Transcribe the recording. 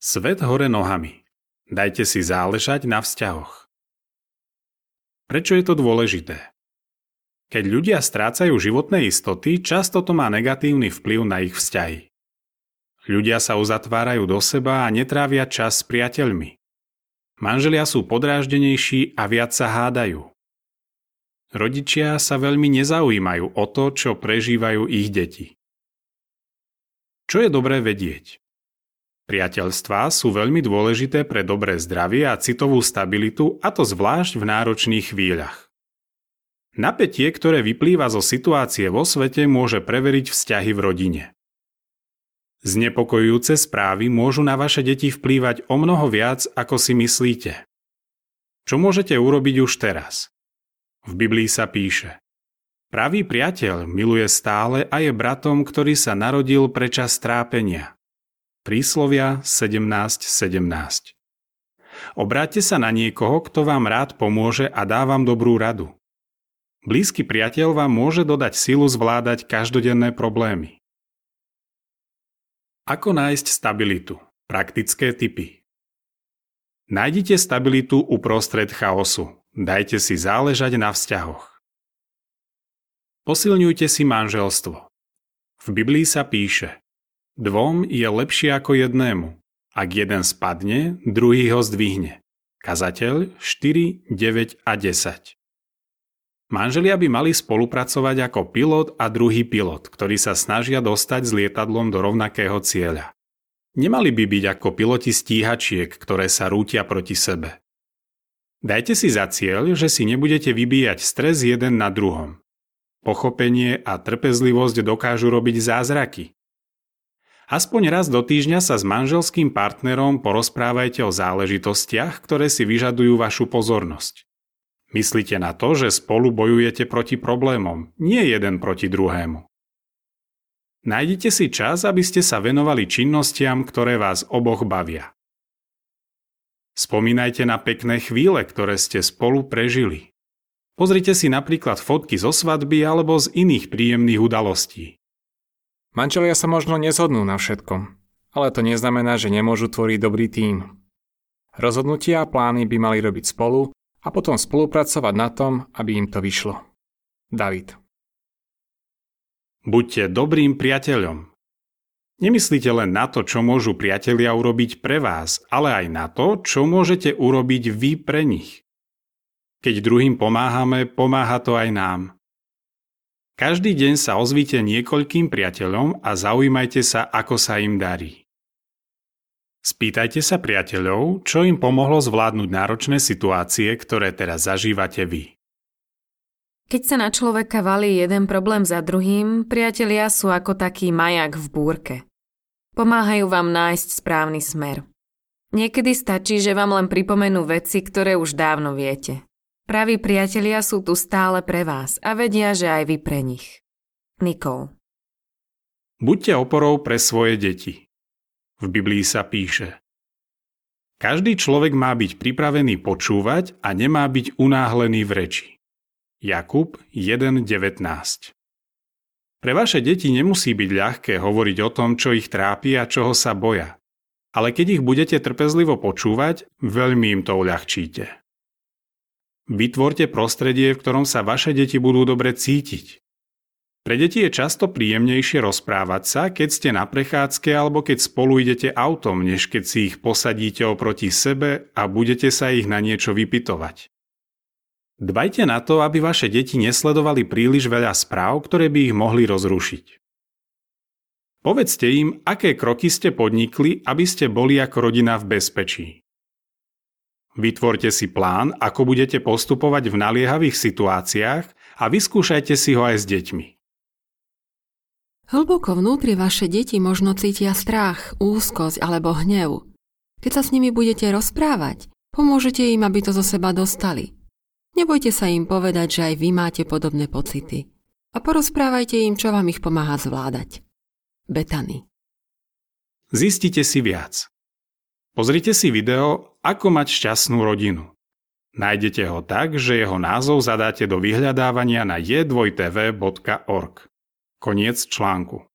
Svet hore nohami. Dajte si záležať na vzťahoch. Prečo je to dôležité? Keď ľudia strácajú životné istoty, často to má negatívny vplyv na ich vzťahy. Ľudia sa uzatvárajú do seba a netrávia čas s priateľmi. Manželia sú podráždenejší a viac sa hádajú. Rodičia sa veľmi nezaujímajú o to, čo prežívajú ich deti. Čo je dobré vedieť? Priateľstvá sú veľmi dôležité pre dobré zdravie a citovú stabilitu, a to zvlášť v náročných chvíľach. Napätie, ktoré vyplýva zo situácie vo svete, môže preveriť vzťahy v rodine. Znepokojujúce správy môžu na vaše deti vplývať o mnoho viac, ako si myslíte. Čo môžete urobiť už teraz? V Biblii sa píše Pravý priateľ miluje stále a je bratom, ktorý sa narodil pre čas trápenia. Príslovia 17.17 17. Obráťte sa na niekoho, kto vám rád pomôže a dá vám dobrú radu. Blízky priateľ vám môže dodať silu zvládať každodenné problémy. Ako nájsť stabilitu? Praktické typy. Nájdite stabilitu uprostred chaosu. Dajte si záležať na vzťahoch. Posilňujte si manželstvo. V Biblii sa píše Dvom je lepšie ako jednému. Ak jeden spadne, druhý ho zdvihne. Kazateľ 4, 9 a 10. Manželia by mali spolupracovať ako pilot a druhý pilot, ktorí sa snažia dostať s lietadlom do rovnakého cieľa. Nemali by byť ako piloti stíhačiek, ktoré sa rútia proti sebe. Dajte si za cieľ, že si nebudete vybíjať stres jeden na druhom. Pochopenie a trpezlivosť dokážu robiť zázraky. Aspoň raz do týždňa sa s manželským partnerom porozprávajte o záležitostiach, ktoré si vyžadujú vašu pozornosť. Myslíte na to, že spolu bojujete proti problémom, nie jeden proti druhému. Nájdite si čas, aby ste sa venovali činnostiam, ktoré vás oboch bavia. Spomínajte na pekné chvíle, ktoré ste spolu prežili. Pozrite si napríklad fotky zo svadby alebo z iných príjemných udalostí. Manželia sa možno nezhodnú na všetkom, ale to neznamená, že nemôžu tvoriť dobrý tím. Rozhodnutia a plány by mali robiť spolu a potom spolupracovať na tom, aby im to vyšlo. David Buďte dobrým priateľom. Nemyslíte len na to, čo môžu priatelia urobiť pre vás, ale aj na to, čo môžete urobiť vy pre nich. Keď druhým pomáhame, pomáha to aj nám. Každý deň sa ozvíte niekoľkým priateľom a zaujímajte sa, ako sa im darí. Spýtajte sa priateľov, čo im pomohlo zvládnuť náročné situácie, ktoré teraz zažívate vy. Keď sa na človeka valí jeden problém za druhým, priatelia sú ako taký majak v búrke. Pomáhajú vám nájsť správny smer. Niekedy stačí, že vám len pripomenú veci, ktoré už dávno viete. Praví priatelia sú tu stále pre vás a vedia, že aj vy pre nich. Nikol. Buďte oporou pre svoje deti. V Biblii sa píše Každý človek má byť pripravený počúvať a nemá byť unáhlený v reči. Jakub 1.19 Pre vaše deti nemusí byť ľahké hovoriť o tom, čo ich trápi a čoho sa boja. Ale keď ich budete trpezlivo počúvať, veľmi im to uľahčíte. Vytvorte prostredie, v ktorom sa vaše deti budú dobre cítiť. Pre deti je často príjemnejšie rozprávať sa, keď ste na prechádzke alebo keď spolu idete autom, než keď si ich posadíte oproti sebe a budete sa ich na niečo vypitovať. Dbajte na to, aby vaše deti nesledovali príliš veľa správ, ktoré by ich mohli rozrušiť. Povedzte im, aké kroky ste podnikli, aby ste boli ako rodina v bezpečí. Vytvorte si plán, ako budete postupovať v naliehavých situáciách a vyskúšajte si ho aj s deťmi. Hlboko vnútri vaše deti možno cítia strach, úzkosť alebo hnev. Keď sa s nimi budete rozprávať, pomôžete im, aby to zo seba dostali. Nebojte sa im povedať, že aj vy máte podobné pocity. A porozprávajte im, čo vám ich pomáha zvládať. Betany. Zistite si viac. Pozrite si video Ako mať šťastnú rodinu. Nájdete ho tak, že jeho názov zadáte do vyhľadávania na j2tv.org. Koniec článku.